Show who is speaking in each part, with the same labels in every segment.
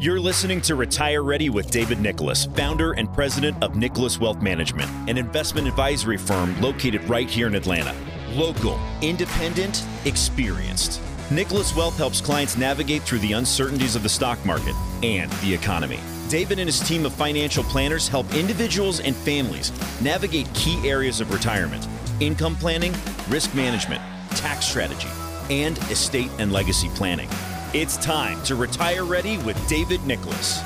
Speaker 1: You're listening to Retire Ready with David Nicholas, founder and president of Nicholas Wealth Management, an investment advisory firm located right here in Atlanta. Local, independent, experienced. Nicholas Wealth helps clients navigate through the uncertainties of the stock market and the economy. David and his team of financial planners help individuals and families navigate key areas of retirement, income planning, risk management, tax strategy, and estate and legacy planning. It's time to retire ready with David Nicholas.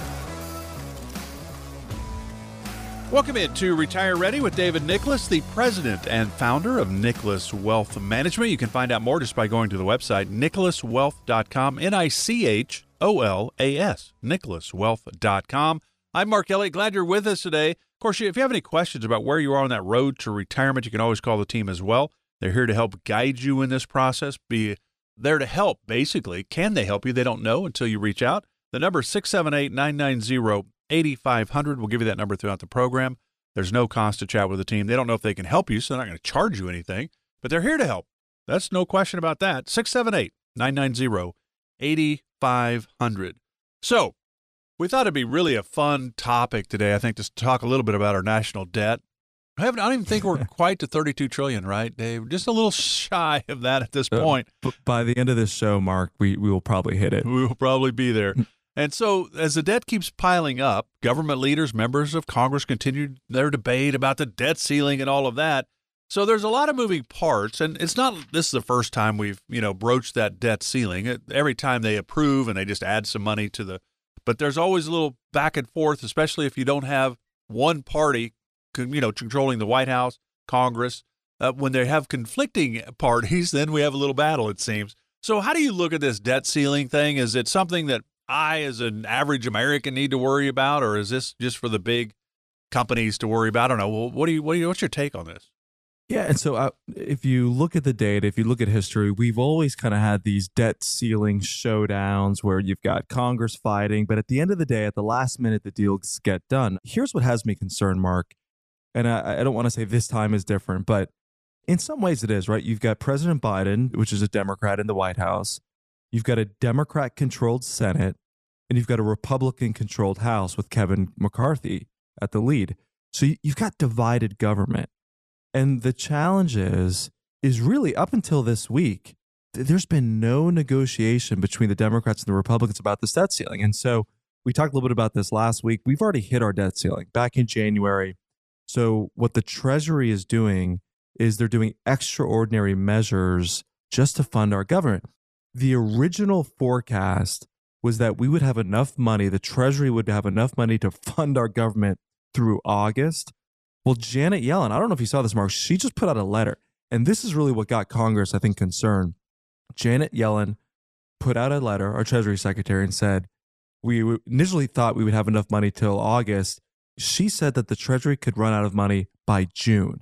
Speaker 2: Welcome in to Retire Ready with David Nicholas, the president and founder of Nicholas Wealth Management. You can find out more just by going to the website nicholaswealth.com, N I C H O L A S, nicholaswealth.com. I'm Mark Elliott. Glad you're with us today. Of course, if you have any questions about where you are on that road to retirement, you can always call the team as well. They're here to help guide you in this process, be there to help, basically. Can they help you? They don't know until you reach out. The number is 678 990 8500. We'll give you that number throughout the program. There's no cost to chat with the team. They don't know if they can help you, so they're not going to charge you anything, but they're here to help. That's no question about that. 678 990 8500. So, we thought it'd be really a fun topic today, I think, to talk a little bit about our national debt. I, haven't, I don't even think we're quite to 32 trillion, right, Dave? Just a little shy of that at this
Speaker 3: Uh,
Speaker 2: point.
Speaker 3: But by the end of this show, Mark, we, we will probably hit it.
Speaker 2: We will probably be there. And so, as the debt keeps piling up, government leaders, members of Congress continue their debate about the debt ceiling and all of that. So there's a lot of moving parts, and it's not this is the first time we've you know broached that debt ceiling. Every time they approve and they just add some money to the, but there's always a little back and forth, especially if you don't have one party, you know, controlling the White House, Congress. Uh, when they have conflicting parties, then we have a little battle. It seems. So how do you look at this debt ceiling thing? Is it something that I, as an average American, need to worry about, or is this just for the big companies to worry about? I don't know. What do you, what do you what's your take on this?
Speaker 3: Yeah, and so uh, if you look at the data, if you look at history, we've always kind of had these debt ceiling showdowns where you've got Congress fighting, but at the end of the day, at the last minute, the deals get done. Here's what has me concerned, Mark, and I, I don't want to say this time is different, but in some ways it is, right? You've got President Biden, which is a Democrat in the White House, you've got a Democrat controlled Senate, and you've got a Republican controlled House with Kevin McCarthy at the lead. So you- you've got divided government. And the challenge is, is really up until this week, there's been no negotiation between the Democrats and the Republicans about this debt ceiling. And so we talked a little bit about this last week. We've already hit our debt ceiling back in January. So what the Treasury is doing is they're doing extraordinary measures just to fund our government. The original forecast was that we would have enough money, the Treasury would have enough money to fund our government through August. Well, Janet Yellen, I don't know if you saw this, Mark, she just put out a letter. And this is really what got Congress, I think, concerned. Janet Yellen put out a letter, our Treasury Secretary, and said, We initially thought we would have enough money till August. She said that the Treasury could run out of money by June.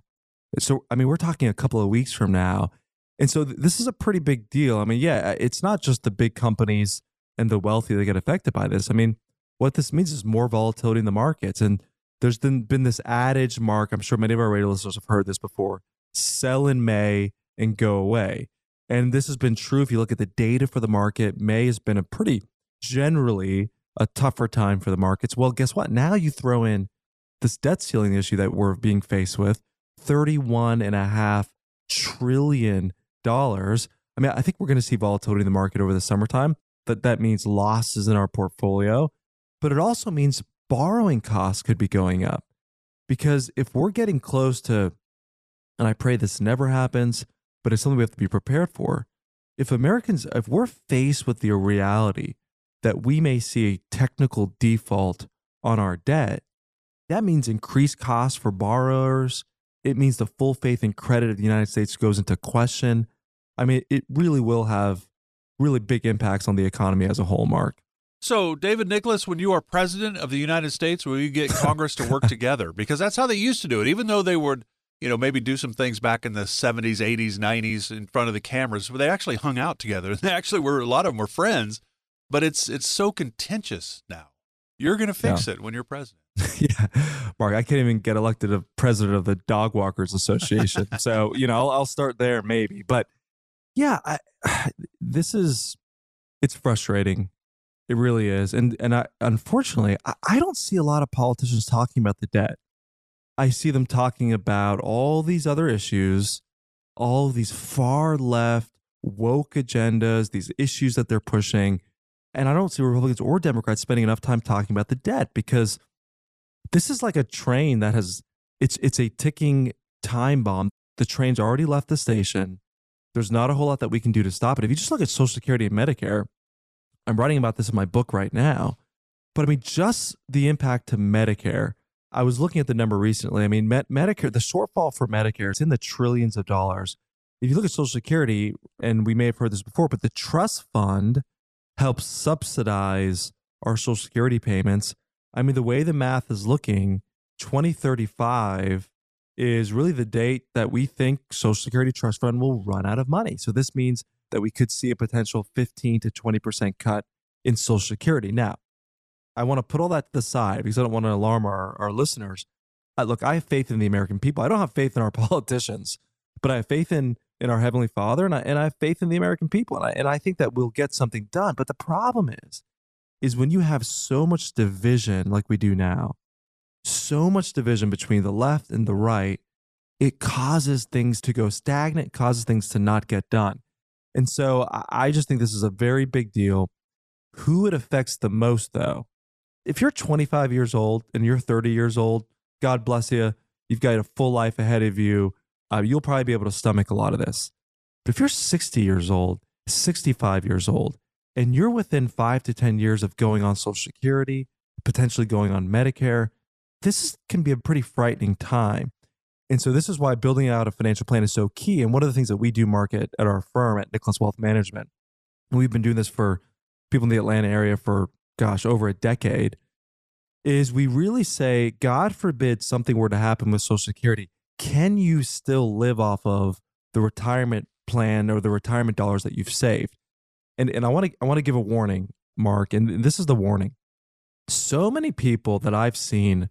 Speaker 3: So, I mean, we're talking a couple of weeks from now. And so th- this is a pretty big deal. I mean, yeah, uh, it's not just the big companies and the wealthy that get affected by this. I mean, what this means is more volatility in the markets. And there's been, been this adage, Mark, I'm sure many of our radio listeners have heard this before sell in May and go away. And this has been true if you look at the data for the market. May has been a pretty generally a tougher time for the markets. Well, guess what? Now you throw in this debt ceiling issue that we're being faced with $31.5 trillion. I mean, I think we're going to see volatility in the market over the summertime. That that means losses in our portfolio, but it also means borrowing costs could be going up. Because if we're getting close to, and I pray this never happens, but it's something we have to be prepared for. If Americans, if we're faced with the reality that we may see a technical default on our debt, that means increased costs for borrowers. It means the full faith and credit of the United States goes into question. I mean, it really will have really big impacts on the economy as a whole, Mark.
Speaker 2: So, David Nicholas, when you are president of the United States, will you get Congress to work together? Because that's how they used to do it. Even though they would, you know, maybe do some things back in the 70s, 80s, 90s in front of the cameras, but they actually hung out together. They actually were, a lot of them were friends, but it's it's so contentious now. You're going to fix yeah. it when you're president.
Speaker 3: yeah, Mark, I can't even get elected a president of the Dog Walkers Association. so, you know, I'll, I'll start there maybe. But yeah, I, this is, it's frustrating it really is. And and I, unfortunately, I, I don't see a lot of politicians talking about the debt. I see them talking about all these other issues, all these far left woke agendas, these issues that they're pushing. And I don't see Republicans or Democrats spending enough time talking about the debt because this is like a train that has it's it's a ticking time bomb. The train's already left the station. There's not a whole lot that we can do to stop it. If you just look at Social Security and Medicare, I'm writing about this in my book right now. But I mean, just the impact to Medicare. I was looking at the number recently. I mean, Med- Medicare, the shortfall for Medicare, it's in the trillions of dollars. If you look at Social Security, and we may have heard this before, but the trust fund helps subsidize our Social Security payments. I mean, the way the math is looking, 2035 is really the date that we think Social Security Trust Fund will run out of money. So this means that we could see a potential 15 to 20% cut in Social Security. Now, I want to put all that to the side because I don't want to alarm our, our listeners. Uh, look, I have faith in the American people. I don't have faith in our politicians, but I have faith in, in our Heavenly Father and I, and I have faith in the American people. And I, and I think that we'll get something done. But the problem is, is when you have so much division like we do now, so much division between the left and the right, it causes things to go stagnant, causes things to not get done. And so I just think this is a very big deal. Who it affects the most, though, if you're 25 years old and you're 30 years old, God bless you. You've got a full life ahead of you. Uh, you'll probably be able to stomach a lot of this. But if you're 60 years old, 65 years old, and you're within five to 10 years of going on Social Security, potentially going on Medicare, this can be a pretty frightening time. And so this is why building out a financial plan is so key. And one of the things that we do market at our firm at Nicholas Wealth Management, and we've been doing this for people in the Atlanta area for gosh, over a decade, is we really say, God forbid something were to happen with Social Security, can you still live off of the retirement plan or the retirement dollars that you've saved? And and I want to I want to give a warning, Mark, and this is the warning. So many people that I've seen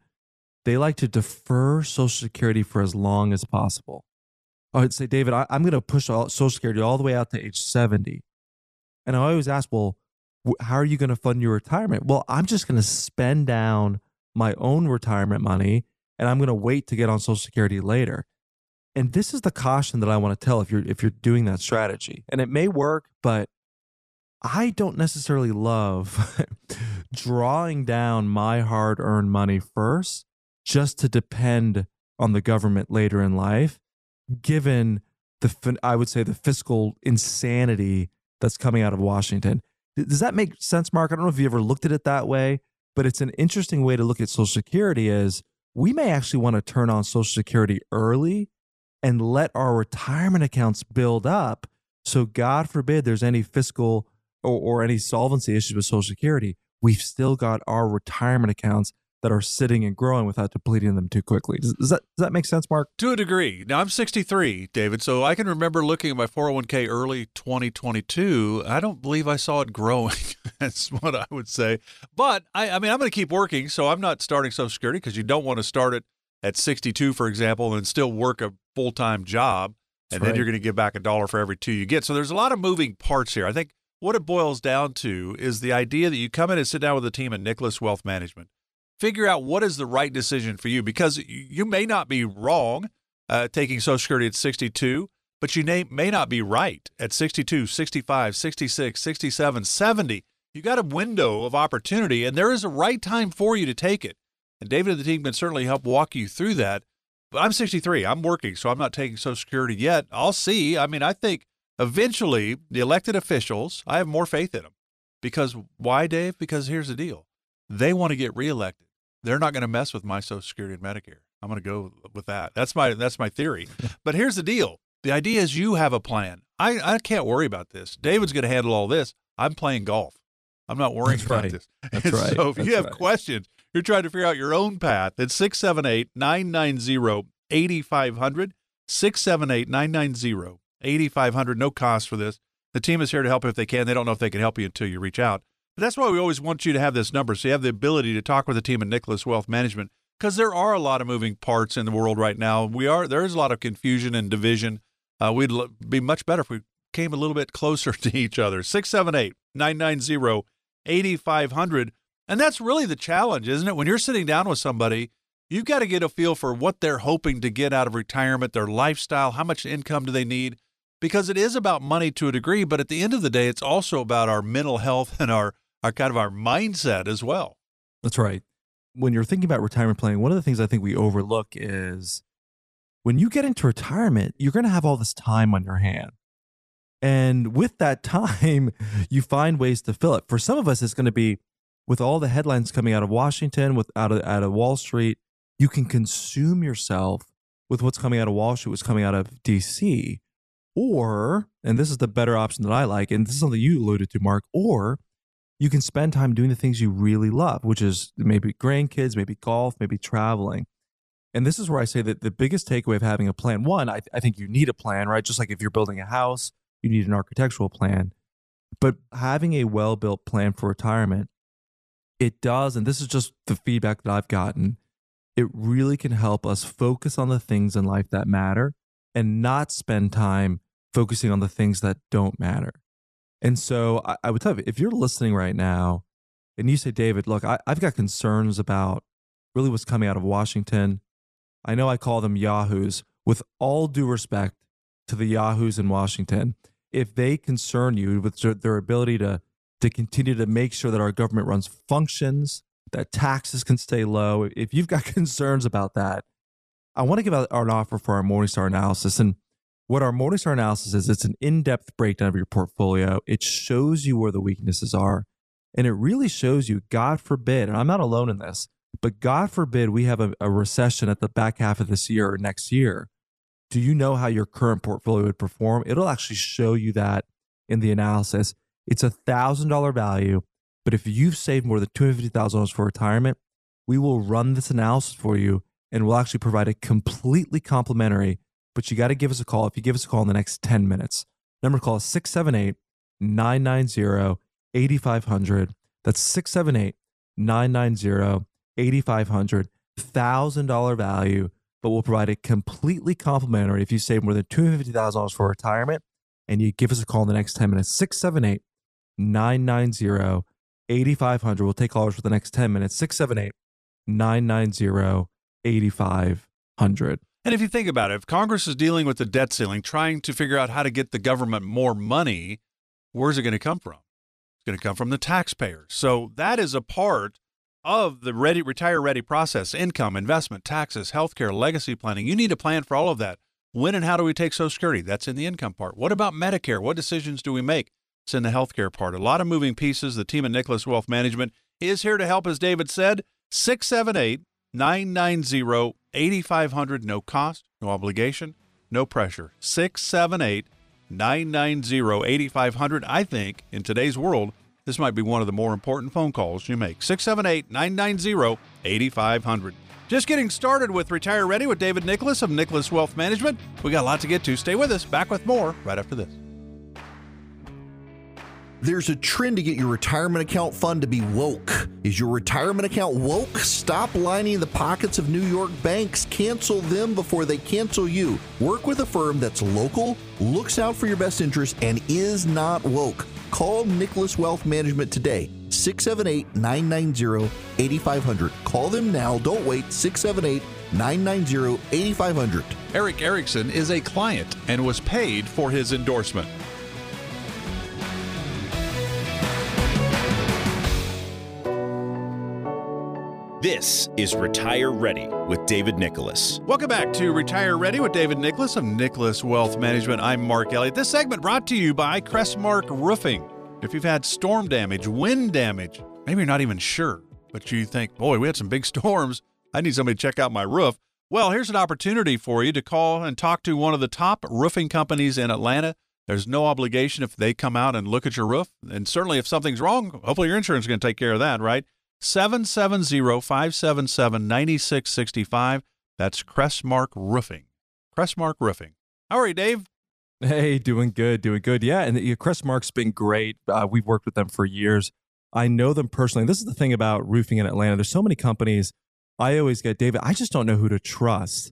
Speaker 3: they like to defer Social Security for as long as possible. I'd say, David, I, am going to push all, Social Security all the way out to age 70. And I always ask, well, how are you going to fund your retirement? Well, I'm just going to spend down my own retirement money and I'm going to wait to get on Social Security later. And this is the caution that I want to tell if you're if you're doing that strategy. And it may work, but I don't necessarily love drawing down my hard-earned money first just to depend on the government later in life, given the, I would say, the fiscal insanity that's coming out of Washington. Does that make sense, Mark? I don't know if you ever looked at it that way, but it's an interesting way to look at Social Security is we may actually want to turn on Social Security early and let our retirement accounts build up. So God forbid there's any fiscal or, or any solvency issues with Social Security. We've still got our retirement accounts that are sitting and growing without depleting them too quickly. Does, does, that does that make sense, Mark?
Speaker 2: To a degree. Now I'm 63, David, so I can remember looking at my 401k early 2022. I don't believe I saw it growing. That's what I would say. But I, I mean, I'm going to keep working, so I'm not starting Social Security because you don't want to start it at 62, for example, and still work a full time job, and then you're going to give back a dollar for every two you get. So there's a lot of moving parts here. I think what it boils down to is the idea that you come in and sit down with a team at Nicholas Wealth Management figure out what is the right decision for you because you may not be wrong uh, taking Social Security at 62, but you may, may not be right at 62, 65, 66, 67, 70. You got a window of opportunity, and there is a right time for you to take it. And David and the team can certainly help walk you through that. But I'm 63. I'm working, so I'm not taking Social Security yet. I'll see. I mean, I think eventually the elected officials, I have more faith in them. Because why, Dave? Because here's the deal they want to get reelected they're not going to mess with my Social Security and Medicare. I'm going to go with that. That's my that's my theory. but here's the deal: the idea is you have a plan. I I can't worry about this. David's going to handle all this. I'm playing golf. I'm not worrying
Speaker 3: That's
Speaker 2: about
Speaker 3: right.
Speaker 2: this.
Speaker 3: That's
Speaker 2: And
Speaker 3: right.
Speaker 2: So if
Speaker 3: That's
Speaker 2: you have
Speaker 3: right.
Speaker 2: questions, you're trying to figure out your own path, it's 678 990 8500. 678 990 8500. No cost for this. The team is here to help if they can. They don't know if they can help you until you reach out. That's why we always want you to have this number so you have the ability to talk with the team at Nicholas Wealth Management because there are a lot of moving parts in the world right now. We are there is a lot of confusion and division. Uh, we'd lo- be much better if we came a little bit closer to each other. 678 990 8500. And that's really the challenge, isn't it? When you're sitting down with somebody, you've got to get a feel for what they're hoping to get out of retirement, their lifestyle, how much income do they need? Because it is about money to a degree, but at the end of the day, it's also about our mental health and our, our kind of our mindset as well.
Speaker 3: That's right. When you're thinking about retirement planning, one of the things I think we overlook is when you get into retirement, you're going to have all this time on your hand. And with that time, you find ways to fill it. For some of us, it's going to be with all the headlines coming out of Washington, with out of, out of Wall Street, you can consume yourself with what's coming out of Wall Street, what's coming out of DC. Or, and this is the better option that I like, and this is something you alluded to, Mark, or you can spend time doing the things you really love, which is maybe grandkids, maybe golf, maybe traveling. And this is where I say that the biggest takeaway of having a plan one, I, I think you need a plan, right? Just like if you're building a house, you need an architectural plan. But having a well built plan for retirement, it does, and this is just the feedback that I've gotten, it really can help us focus on the things in life that matter and not spend time focusing on the things that don't matter. And so I, I would tell you, if you're listening right now and you say, David, look, I, I've got concerns about really what's coming out of Washington. I know I call them Yahoos. With all due respect to the Yahoos in Washington, if they concern you with their, their ability to, to continue to make sure that our government runs functions, that taxes can stay low, if you've got concerns about that, I want to give out an offer for our Morningstar analysis. And what our Morningstar analysis is, it's an in depth breakdown of your portfolio. It shows you where the weaknesses are. And it really shows you, God forbid, and I'm not alone in this, but God forbid we have a, a recession at the back half of this year or next year. Do you know how your current portfolio would perform? It'll actually show you that in the analysis. It's a thousand dollar value, but if you've saved more than two hundred fifty thousand dollars for retirement, we will run this analysis for you, and we'll actually provide a completely complimentary. But you got to give us a call. If you give us a call in the next ten minutes, number call is 678 990 8500. That's 678 990 8500. $1,000 value, but we'll provide it completely complimentary if you save more than $250,000 for retirement and you give us a call in the next 10 minutes. 678 990 8500. We'll take callers for the next 10 minutes. 678 990 8500.
Speaker 2: And if you think about it, if Congress is dealing with the debt ceiling, trying to figure out how to get the government more money, where's it going to come from? It's going to come from the taxpayers. So that is a part of the ready retire ready process income investment taxes healthcare legacy planning. You need a plan for all of that. When and how do we take social security? That's in the income part. What about medicare? What decisions do we make? It's in the healthcare part. A lot of moving pieces. The team at nicholas wealth management is here to help. As david said 678 990 8500 no cost no obligation no pressure 678 990 8500 i think in today's world this might be one of the more important phone calls you make. 678 990 8500. Just getting started with Retire Ready with David Nicholas of Nicholas Wealth Management. We got a lot to get to. Stay with us. Back with more right after this.
Speaker 4: There's a trend to get your retirement account fund to be woke. Is your retirement account woke? Stop lining the pockets of New York banks. Cancel them before they cancel you. Work with a firm that's local, looks out for your best interest, and is not woke. Call Nicholas Wealth Management today. 678 990 8500. Call them now. Don't wait. 678 990 8500.
Speaker 2: Erick Erickson is a client and was paid for his endorsement.
Speaker 1: This is Retire Ready with David Nicholas.
Speaker 2: Welcome back to Retire Ready with David Nicholas of Nicholas Wealth Management. I'm Mark Elliott. This segment brought to you by Crestmark Roofing. If you've had storm damage, wind damage, maybe you're not even sure, but you think, boy, we had some big storms. I need somebody to check out my roof. Well, here's an opportunity for you to call and talk to one of the top roofing companies in Atlanta. There's no obligation if they come out and look at your roof. And certainly if something's wrong, hopefully your insurance is going to take care of that, right? 770 577 9665. That's Crestmark Roofing. Crestmark Roofing. How are you, Dave?
Speaker 3: Hey, doing good, doing good. Yeah, and Crestmark's been great. Uh, we've worked with them for years. I know them personally. This is the thing about roofing in Atlanta. There's so many companies. I always get David. I just don't know who to trust.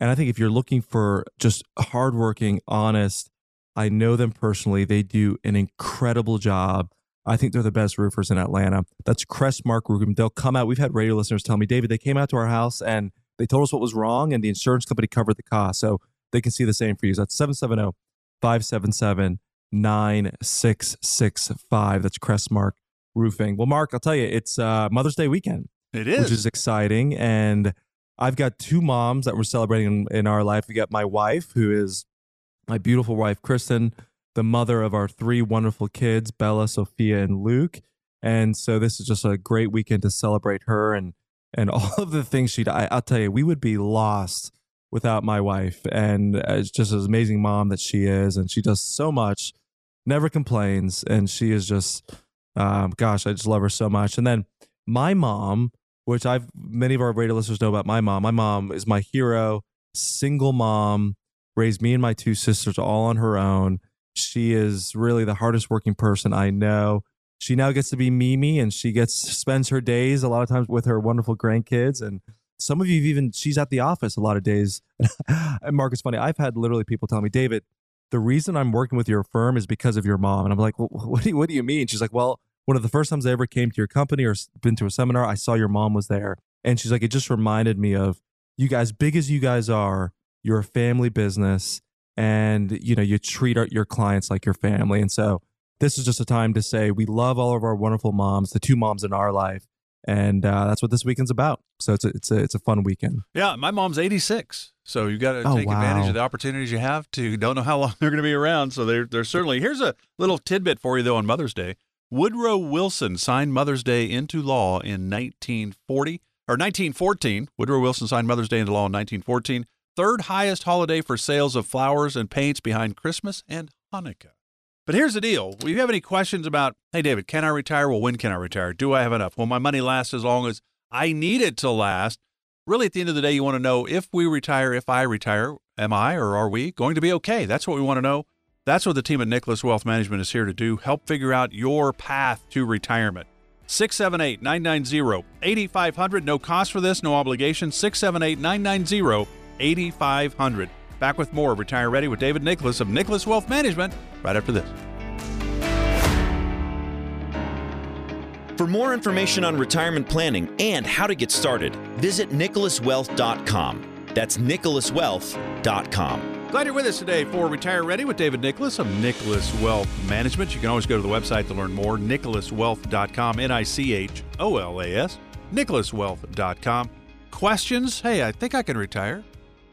Speaker 3: And I think if you're looking for just hardworking, honest, I know them personally. They do an incredible job. I think they're the best roofers in Atlanta. That's Crestmark Roofing. They'll come out. We've had radio listeners tell me, David, they came out to our house and they told us what was wrong, and the insurance company covered the cost. So they can see the same for you. That's 770 577 9665. That's Crestmark Roofing. Well, Mark, I'll tell you, it's uh, Mother's Day weekend.
Speaker 2: It is.
Speaker 3: Which is exciting. And I've got two moms that we're celebrating in, in our life. We got my wife, who is my beautiful wife, Kristen, the mother of our three wonderful kids, Bella, Sophia, and Luke. And so this is just a great weekend to celebrate her and and all of the things she. I, I'll tell you, we would be lost without my wife. And it's just an amazing mom that she is, and she does so much, never complains, and she is just, um, gosh, I just love her so much. And then my mom, which I've many of our radio listeners know about my mom. My mom is my hero, single mom, raised me and my two sisters all on her own. She is really the hardest working person I know. She now gets to be Mimi and she gets spends her days a lot of times with her wonderful grandkids and some of you even she's at the office a lot of days. and Mark, it's funny. I've had literally people tell me, David, the reason I'm working with your firm is because of your mom. And I'm like, well, what do you, what do you mean? She's like, well, one of the first times I ever came to your company or been to a seminar, I saw your mom was there. And she's like, it just reminded me of you guys, big as you guys are, you're a family business and, you know, you treat our, your clients like your family. And so this is just a time to say we love all of our wonderful moms, the two moms in our life and uh, that's what this weekend's about. So it's a, it's a it's a fun weekend.
Speaker 2: Yeah, my mom's 86, so you got to oh, take wow. advantage of the opportunities you have to. Don't know how long they're going to be around, so they're they're certainly. Here's a little tidbit for you though on Mother's Day. Woodrow Wilson signed Mother's Day into law in 1940 or 1914. Woodrow Wilson signed Mother's Day into law in 1914. Third highest holiday for sales of flowers and paints behind Christmas and Hanukkah. But here's the deal. If you have any questions about, hey, David, can I retire? Well, when can I retire? Do I have enough? Will my money last as long as I need it to last? Really, at the end of the day, you want to know if we retire, if I retire, am I or are we going to be okay? That's what we want to know. That's what the team at Nicholas Wealth Management is here to do help figure out your path to retirement. 678 990 8500. No cost for this, no obligation. 678 990 8500. Back with more Retire Ready with David Nicholas of Nicholas Wealth Management right after this.
Speaker 1: For more information on retirement planning and how to get started, visit nicholaswealth.com. That's nicholaswealth.com.
Speaker 2: Glad you're with us today for Retire Ready with David Nicholas of Nicholas Wealth Management. You can always go to the website to learn more, nicholaswealth.com, N I C H O L A S, nicholaswealth.com. Questions? Hey, I think I can retire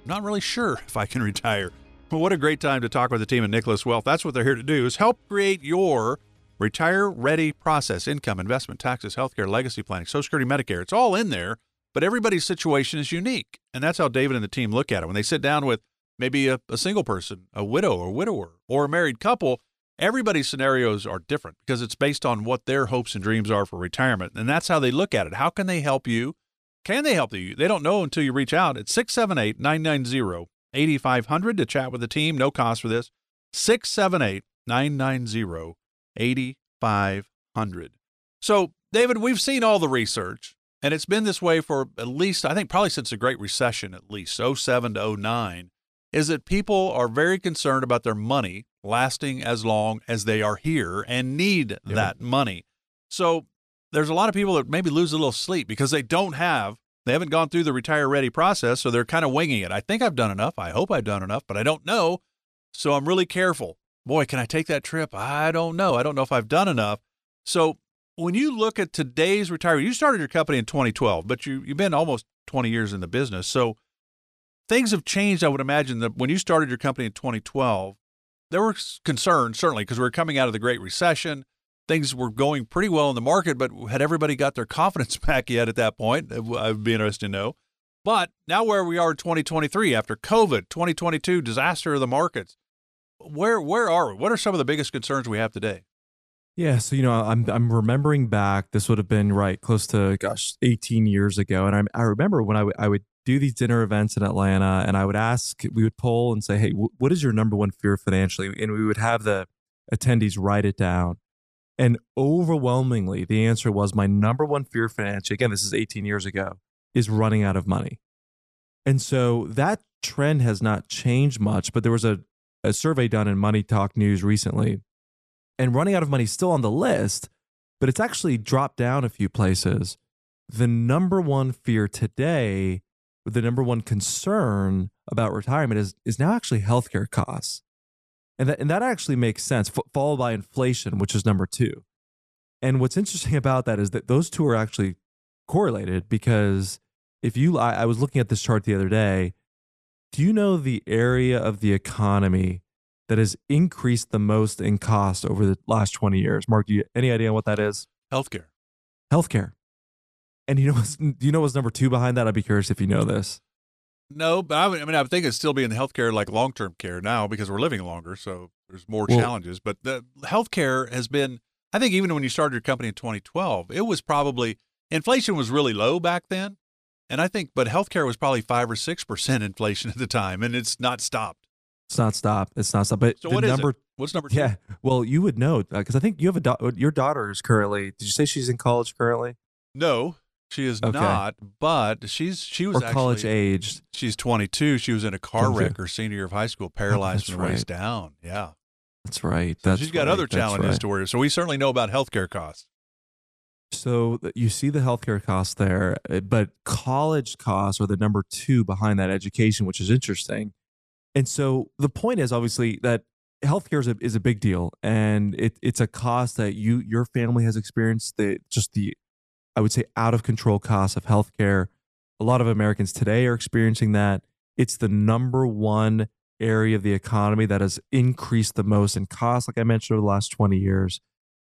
Speaker 2: not really sure if I can retire. Well, what a great time to talk with the team at Nicholas Wealth. That's what they're here to do is help create your retire ready process, income, investment, taxes, healthcare, legacy planning, social security, Medicare. It's all in there, but everybody's situation is unique. And that's how David and the team look at it. When they sit down with maybe a, a single person, a widow or widower, or a married couple, everybody's scenarios are different because it's based on what their hopes and dreams are for retirement. And that's how they look at it. How can they help you can they help you? They don't know until you reach out at 678 990 8500 to chat with the team. No cost for this. 678 990 8500. So, David, we've seen all the research, and it's been this way for at least, I think, probably since the Great Recession, at least 07 to 09, is that people are very concerned about their money lasting as long as they are here and need yep. that money. So, there's a lot of people that maybe lose a little sleep because they don't have, they haven't gone through the retire ready process. So they're kind of winging it. I think I've done enough. I hope I've done enough, but I don't know. So I'm really careful. Boy, can I take that trip? I don't know. I don't know if I've done enough. So when you look at today's retiree, you started your company in 2012, but you, you've been almost 20 years in the business. So things have changed, I would imagine, that when you started your company in 2012, there were concerns, certainly, because we were coming out of the Great Recession things were going pretty well in the market, but had everybody got their confidence back yet at that point? I'd be interested to know. But now where we are in 2023 after COVID, 2022 disaster of the markets, where where are we? What are some of the biggest concerns we have today?
Speaker 3: Yeah, so you know, I'm I'm remembering back. This would have been right close to gosh, 18 years ago, and I I remember when I would I would do these dinner events in Atlanta, and I would ask, we would poll and say, hey, w- what is your number one fear financially? And we would have the attendees write it down, and overwhelmingly, the answer was my number one fear financially. Again, this is 18 years ago, is running out of money, and so that trend has not changed much. But there was a a survey done in Money Talk News recently and running out of money is still on the list, but it's actually dropped down a few places. The number one fear today, the number one concern about retirement is is now actually healthcare costs. And that, and that actually makes sense, f- followed by inflation, which is number two. And what's interesting about that is that those two are actually correlated because if you, I, I was looking at this chart the other day. Do you know the area of the economy that has increased the most in cost over the last 20 years. Mark, do you any idea what that is?
Speaker 2: Healthcare.
Speaker 3: Healthcare. And you know, what's, do you know what's number two behind that? I'd be curious if you know this.
Speaker 2: No, but I mean, I, mean, I think it's still being healthcare like long term care now because we're living longer, so there's more well, challenges. But the healthcare has been, I think, even when you started your company in 2012, it was probably inflation was really low back then, and I think, but healthcare was probably five or six percent inflation at the time, and it's not stopped.
Speaker 3: It's not stopped. It's not stopped. But
Speaker 2: so what number, it? What's number two?
Speaker 3: Yeah. Well, you would know because uh, I think you have a do- your daughter is currently. Did you say she's in college currently?
Speaker 2: No, she is okay. not. But she's she was
Speaker 3: or actually, college aged.
Speaker 2: She's 22. She was in a car 22. wreck her senior year of high school, paralyzed oh, from the waist down. Yeah.
Speaker 3: That's right.
Speaker 2: So
Speaker 3: that's
Speaker 2: she's got
Speaker 3: right.
Speaker 2: other challenges
Speaker 3: right.
Speaker 2: to worry. So we certainly know about healthcare costs.
Speaker 3: So you see the healthcare costs there, uh, but college costs are the number two behind that education, which is interesting. And so the point is obviously that healthcare is a, is a big deal and it, it's a cost that you your family has experienced the just the i would say out of control costs of healthcare a lot of americans today are experiencing that it's the number one area of the economy that has increased the most in cost like i mentioned over the last 20 years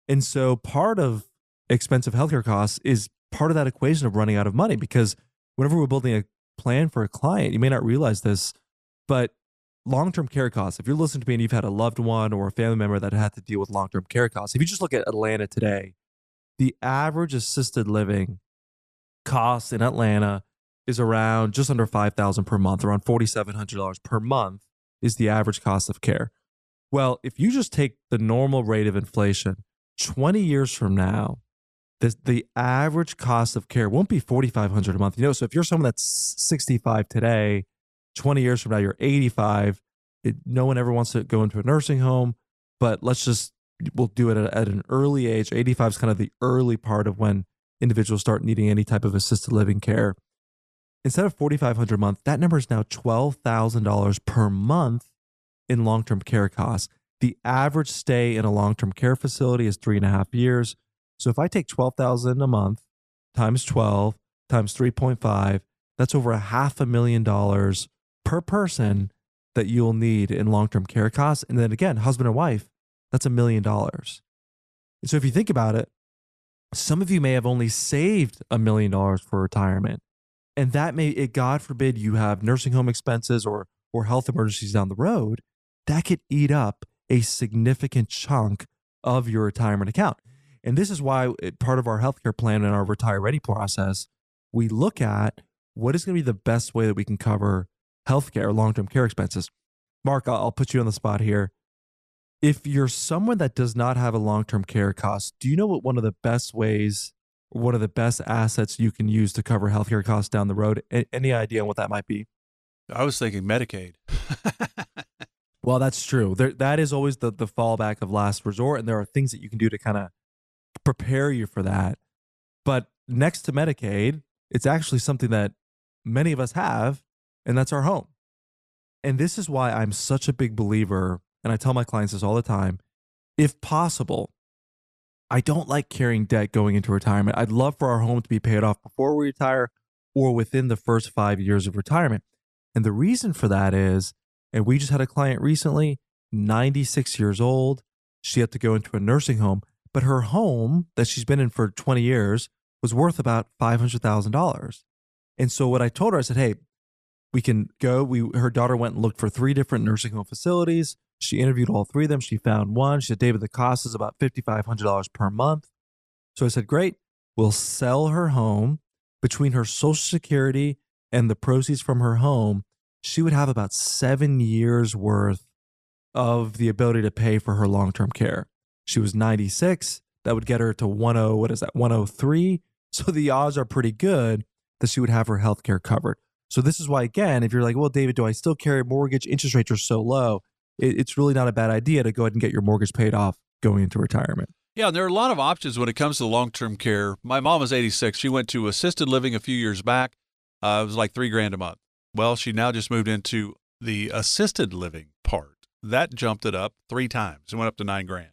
Speaker 3: and so part of expensive healthcare costs is part of that equation of running out of money because whenever we're building a plan for a client you may not realize this but long term care costs. If you're listening to me and you've had a loved one or a family member that had to deal with long term care costs, if you just look at Atlanta today, the average assisted living cost in Atlanta is around just under 5000 per month, around $4,700 per month is the average cost of care. Well, if you just take the normal rate of inflation, 20 years from now, the, the average cost of care won't be 4500 a month. You know, so if you're someone that's 65 today 20 years from now, you're 85. It, no one ever wants to go into a nursing home, but let's just, we'll do it at, at an early age. 85 is kind of the early part of when individuals start needing any type of assisted living care. Instead of 4500 a month, that number is now $12,000 per month in long term care costs. The average stay in a long term care facility is three and a half years. So if I take 12000 a month times 12 times 3.5, that's over a half a million dollars per person that you'll need in long term care costs. And then again, husband and wife, that's a million dollars. So if you think about it, some of you may have only saved a million dollars for retirement. And that may, it, God forbid, you have nursing home expenses or, or health emergencies down the road, that could eat up a significant chunk of your retirement account. And this is why eh, part of our healthcare plan and our retire ready process, we look at what is going to be the best way that we can cover healthcare, long term care expenses. Mark, I'll put you on the spot here. If you're someone that does not have a long term care cost, do you know what one of the best ways, one of the best assets you can use to cover healthcare costs down the road? any idea on what that might be?
Speaker 2: I was thinking Medicaid.
Speaker 3: well, that's true. There, that is always the, the fallback of last resort. And there are things that you can do to kind of prepare you for that. But next to Medicaid, it's actually something that many of us have and that's our home. And this is why I'm such a big believer, and I tell my clients this all the time if possible, I don't like carrying debt going into retirement. I'd love for our home to be paid off before we retire or within the first five years of retirement. And the reason for that is, and we just had a client recently, 96 years old. She had to go into a nursing home, but her home that she's been in for 20 years was worth about $500,000. And so what I told her, I said, hey, we can go. We her daughter went and looked for three different nursing home facilities. She interviewed all three of them. She found one. She said, David, the cost is about $5,500 per month. So I said, great. We'll sell her home between her Social Security and the proceeds from her home. She would have about seven years worth of the ability to pay for her long term care. She was 96. That would get her to 10, what is that, 103? So the odds are pretty good that she would have her health care covered. So this is why, again, if you're like, well, David, do I still carry a mortgage? Interest rates are so low. It, it's really not a bad idea to go ahead and get your mortgage paid off going into retirement.
Speaker 2: Yeah, and there are a lot of options when it comes to long term care. My mom is 86. She went to assisted living a few years back. Uh, it was like three grand a month. Well, she now just moved into the assisted living part. That jumped it up three times. It went up to nine grand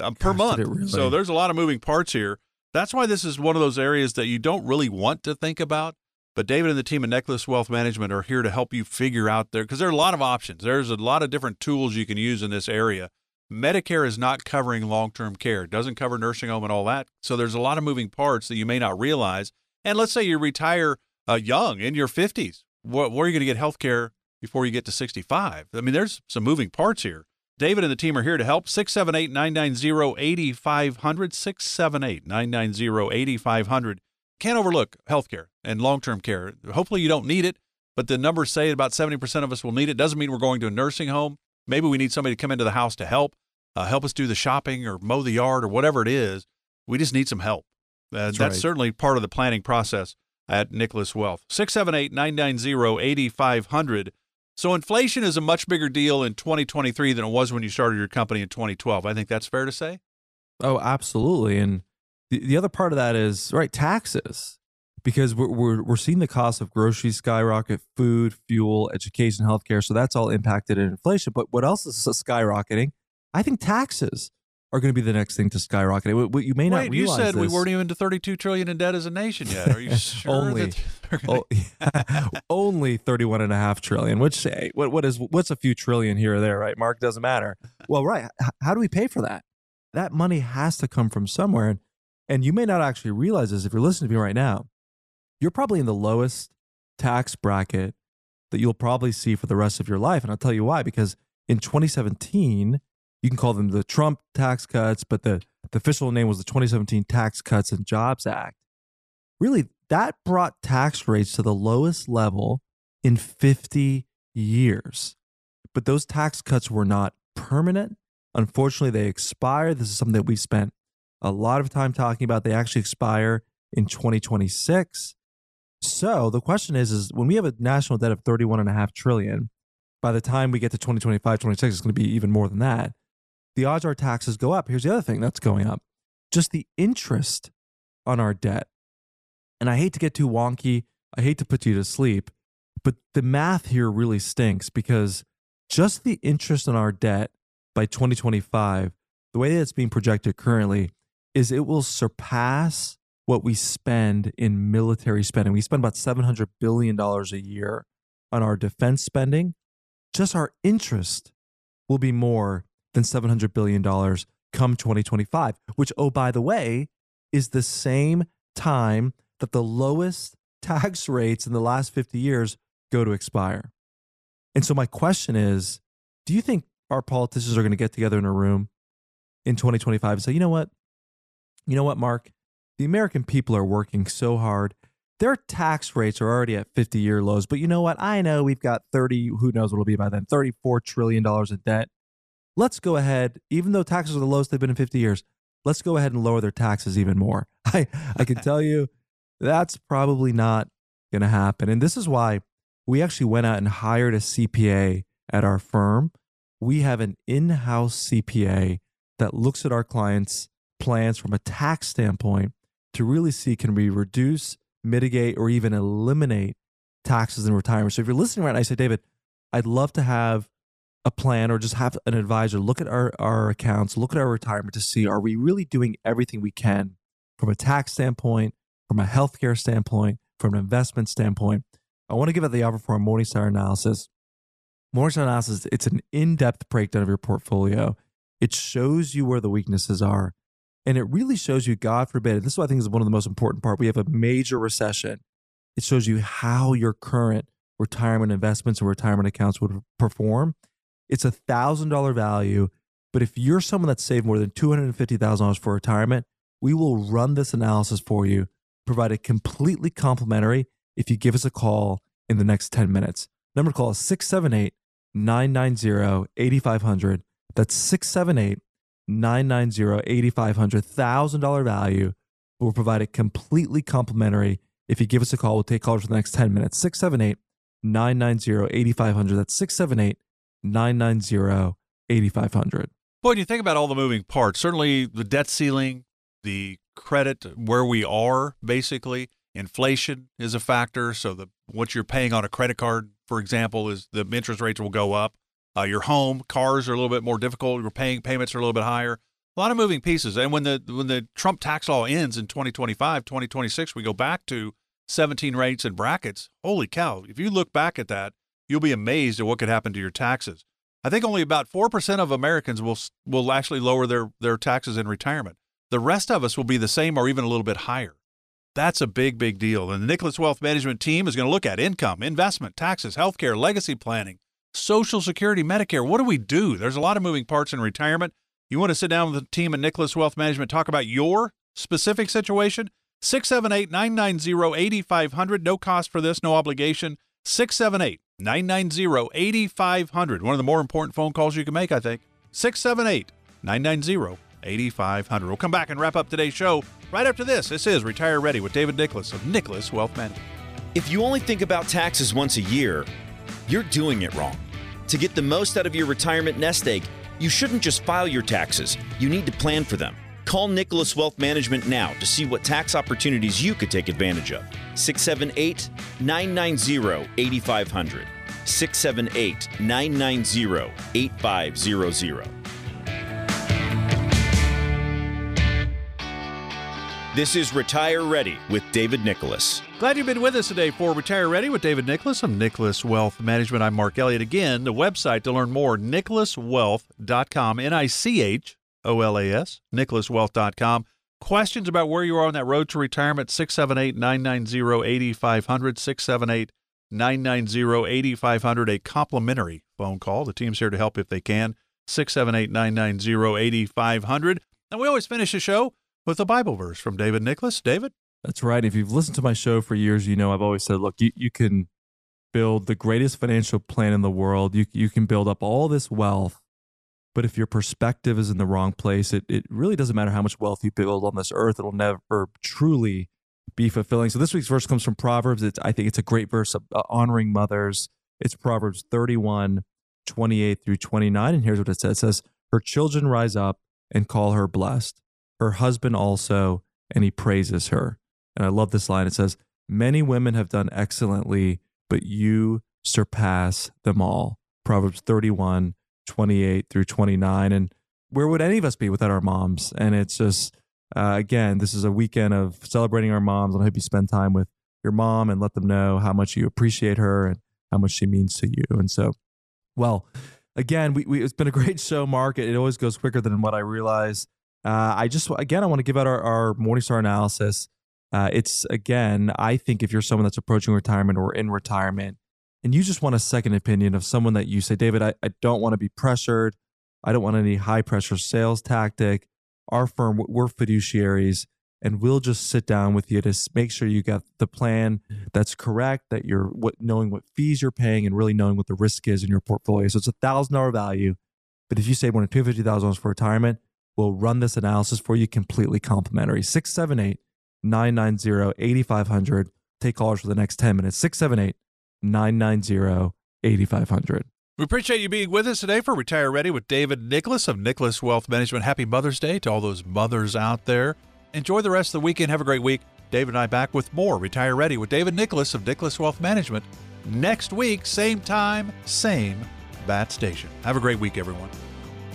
Speaker 2: um, per
Speaker 3: Gosh,
Speaker 2: month.
Speaker 3: really?
Speaker 2: So there's a lot of moving parts here. That's why this is one of those areas that you don't really want to think about. But David and the team at Nicholas Wealth Management are here to help you figure out there because there are a lot of options. There's a lot of different tools you can use in this area. Medicare is not covering long term care, it doesn't cover nursing home and all that. So there's a lot of moving parts that you may not realize. And let's say you retire uh, young in your 50s. Where, where are you going to get health care before you get to 65? I mean, there's some moving parts here. David and the team are here to help. 678 990 8500. 678 990 8500. Can't overlook healthcare and long term care. Hopefully, you don't need it, but the numbers say about 70% of us will need it. Doesn't mean we're going to a nursing home. Maybe we need somebody to come into the house to help, uh, help us do the shopping or mow the yard or whatever it is. We just need some help. Uh, that's
Speaker 3: right.
Speaker 2: certainly part of the planning process at Nicholas Wealth. 678 990 8500. So, inflation is a much bigger deal in 2023 than it was when you started your company in 2012. I think that's fair to say.
Speaker 3: Oh, absolutely. And the, the other part of that is right taxes, because we're, we're we're seeing the cost of groceries skyrocket, food, fuel, education, healthcare. So that's all impacted in inflation. But what else is skyrocketing? I think taxes are going to be the next thing to skyrocket. What you may not
Speaker 2: Wait, you
Speaker 3: realize
Speaker 2: said we weren't even to 32 trillion in debt as a nation yet. Are you sure
Speaker 3: Only.
Speaker 2: that they're gonna-
Speaker 3: Oh, only 31 and a half trillion which hey, what what is what's a few trillion here or there right mark doesn't matter well right how do we pay for that that money has to come from somewhere and, and you may not actually realize this if you're listening to me right now you're probably in the lowest tax bracket that you'll probably see for the rest of your life and i'll tell you why because in 2017 you can call them the trump tax cuts but the, the official name was the 2017 tax cuts and jobs act really that brought tax rates to the lowest level in 50 years. But those tax cuts were not permanent. Unfortunately, they expire. This is something that we spent a lot of time talking about. They actually expire in 2026. So the question is, is when we have a national debt of 31 and a half trillion, by the time we get to 2025, 26, it's going to be even more than that. The odds are taxes go up. Here's the other thing that's going up. Just the interest on our debt and I hate to get too wonky, I hate to put you to sleep, but the math here really stinks because just the interest on our debt by 2025, the way that it's being projected currently, is it will surpass what we spend in military spending. We spend about $700 billion a year on our defense spending. Just our interest will be more than $700 billion come 2025, which, oh, by the way, is the same time that the lowest tax rates in the last 50 years go to expire. And so my question is, do you think our politicians are going to get together in a room in 2025 and say, "You know what? You know what, Mark? The American people are working so hard. Their tax rates are already at 50-year lows, but you know what? I know we've got 30, who knows what it'll be by then, 34 trillion dollars in debt. Let's go ahead, even though taxes are the lowest they've been in 50 years, let's go ahead and lower their taxes even more." I I can tell you that's probably not going to happen. And this is why we actually went out and hired a CPA at our firm. We have an in house CPA that looks at our clients' plans from a tax standpoint to really see can we reduce, mitigate, or even eliminate taxes in retirement. So if you're listening right now, I say, David, I'd love to have a plan or just have an advisor look at our, our accounts, look at our retirement to see are we really doing everything we can from a tax standpoint, from a healthcare standpoint, from an investment standpoint. I want to give it the offer for a Morningstar analysis. Morningstar analysis, it's an in-depth breakdown of your portfolio. It shows you where the weaknesses are. And it really shows you, God forbid, and this is what I think is one of the most important part. We have a major recession. It shows you how your current retirement investments and retirement accounts would perform. It's a thousand dollar value. But if you're someone that's saved more than two hundred and fifty thousand dollars for retirement, we will run this analysis for you, provide it completely complimentary if you give us a call in the next 10 minutes. Number to call is 678 990 8500. That's 678 990 8500. $1,000 value. We'll provide it completely complimentary if you give us a call. We'll take calls for the next 10 minutes. 678 990 8500. That's 678 990 8500.
Speaker 2: Boy, when you think about all the moving parts, certainly the debt ceiling, the credit, where we are, basically, inflation is a factor. So the what you're paying on a credit card, for example, is the interest rates will go up. Uh, your home, cars are a little bit more difficult. Your paying payments are a little bit higher. A lot of moving pieces. And when the when the Trump tax law ends in 2025, 2026, we go back to 17 rates and brackets. Holy cow! If you look back at that, you'll be amazed at what could happen to your taxes. I think only about four percent of Americans will will actually lower their their taxes in retirement. The rest of us will be the same or even a little bit higher. That's a big, big deal. And the Nicholas Wealth Management team is going to look at income, investment, taxes, healthcare, legacy planning, Social Security, Medicare. What do we do? There's a lot of moving parts in retirement. You want to sit down with the team at Nicholas Wealth Management, talk about your specific situation? 678 990 8500. No cost for this, no obligation. 678 990 8500. One of the more important phone calls you can make, I think. 678 990 8500. We'll come back and wrap up today's show right after this. This is Retire Ready with David Nicholas of Nicholas Wealth Management.
Speaker 1: If you only think about taxes once a year, you're doing it wrong. To get the most out of your retirement nest egg, you shouldn't just file your taxes, you need to plan for them. Call Nicholas Wealth Management now to see what tax opportunities you could take advantage of. 678 990 8500. 678 990 8500. This is Retire Ready with David Nicholas.
Speaker 2: Glad you've been with us today for Retire Ready with David Nicholas of Nicholas Wealth Management. I'm Mark Elliott. Again, the website to learn more, nicholaswealth.com, N I C H O L A S, nicholaswealth.com. Questions about where you are on that road to retirement, 678 990 8500, 678 990 8500, a complimentary phone call. The team's here to help if they can, 678 990 8500. And we always finish the show with a Bible verse from David Nicholas. David?
Speaker 3: That's right. If you've listened to my show for years, you know I've always said, look, you, you can build the greatest financial plan in the world. You, you can build up all this wealth. But if your perspective is in the wrong place, it, it really doesn't matter how much wealth you build on this earth. It'll never truly be fulfilling. So this week's verse comes from Proverbs. It's, I think it's a great verse of uh, honoring mothers. It's Proverbs 31, 28 through 29. And here's what it says. It says, her children rise up and call her blessed her husband also, and he praises her. And I love this line. It says, Many women have done excellently, but you surpass them all. Proverbs 31, 28 through 29. And where would any of us be without our moms? And it's just, uh, again, this is a weekend of celebrating our moms. And I hope you spend time with your mom and let them know how much you appreciate her and how much she means to you. And so, well, again, we, we, it's been a great show, Mark. It, it always goes quicker than what I realize. Uh, I just again I want to give out our, our Morningstar analysis. Uh, it's again I think if you're someone that's approaching retirement or in retirement, and you just want a second opinion of someone that you say, David, I, I don't want to be pressured. I don't want any high pressure sales tactic. Our firm, we're fiduciaries, and we'll just sit down with you to make sure you got the plan that's correct, that you're what, knowing what fees you're paying, and really knowing what the risk is in your portfolio. So it's a thousand dollar value, but if you save more than two fifty thousand dollars for retirement, will run this analysis for you completely complimentary. 678 990 8500. Take callers for the next 10 minutes. 678 990 8500.
Speaker 2: We appreciate you being with us today for Retire Ready with David Nicholas of Nicholas Wealth Management. Happy Mother's Day to all those mothers out there. Enjoy the rest of the weekend. Have a great week. David and I back with more Retire Ready with David Nicholas of Nicholas Wealth Management next week, same time, same bat station. Have a great week, everyone.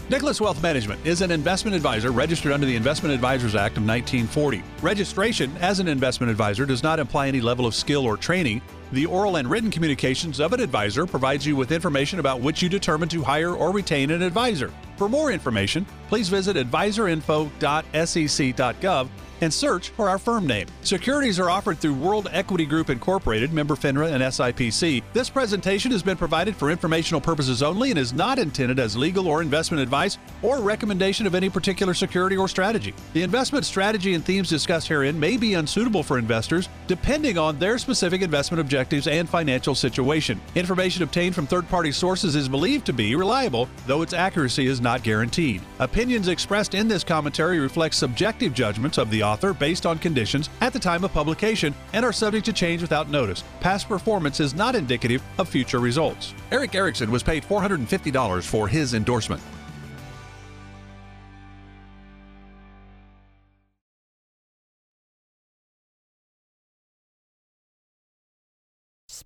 Speaker 2: Nicholas Wealth Management is an investment advisor registered under the Investment Advisors Act of 1940. Registration as an investment advisor does not imply any level of skill or training. The oral and written communications of an advisor provides you with information about which you determine to hire or retain an advisor. For more information, please visit advisorinfo.sec.gov and search for our firm name. Securities are offered through World Equity Group Incorporated, member FINRA and SIPC. This presentation has been provided for informational purposes only and is not intended as legal or investment advice or recommendation of any particular security or strategy. The investment strategy and themes discussed herein may be unsuitable for investors depending on their specific investment objectives and financial situation. Information obtained from third party sources is believed to be reliable, though its accuracy is not guaranteed. Opinions expressed in this commentary reflect subjective judgments of the author based on conditions at the time of publication and are subject to change without notice. Past performance is not indicative of future results. Erick Erickson was paid $450 for his endorsement.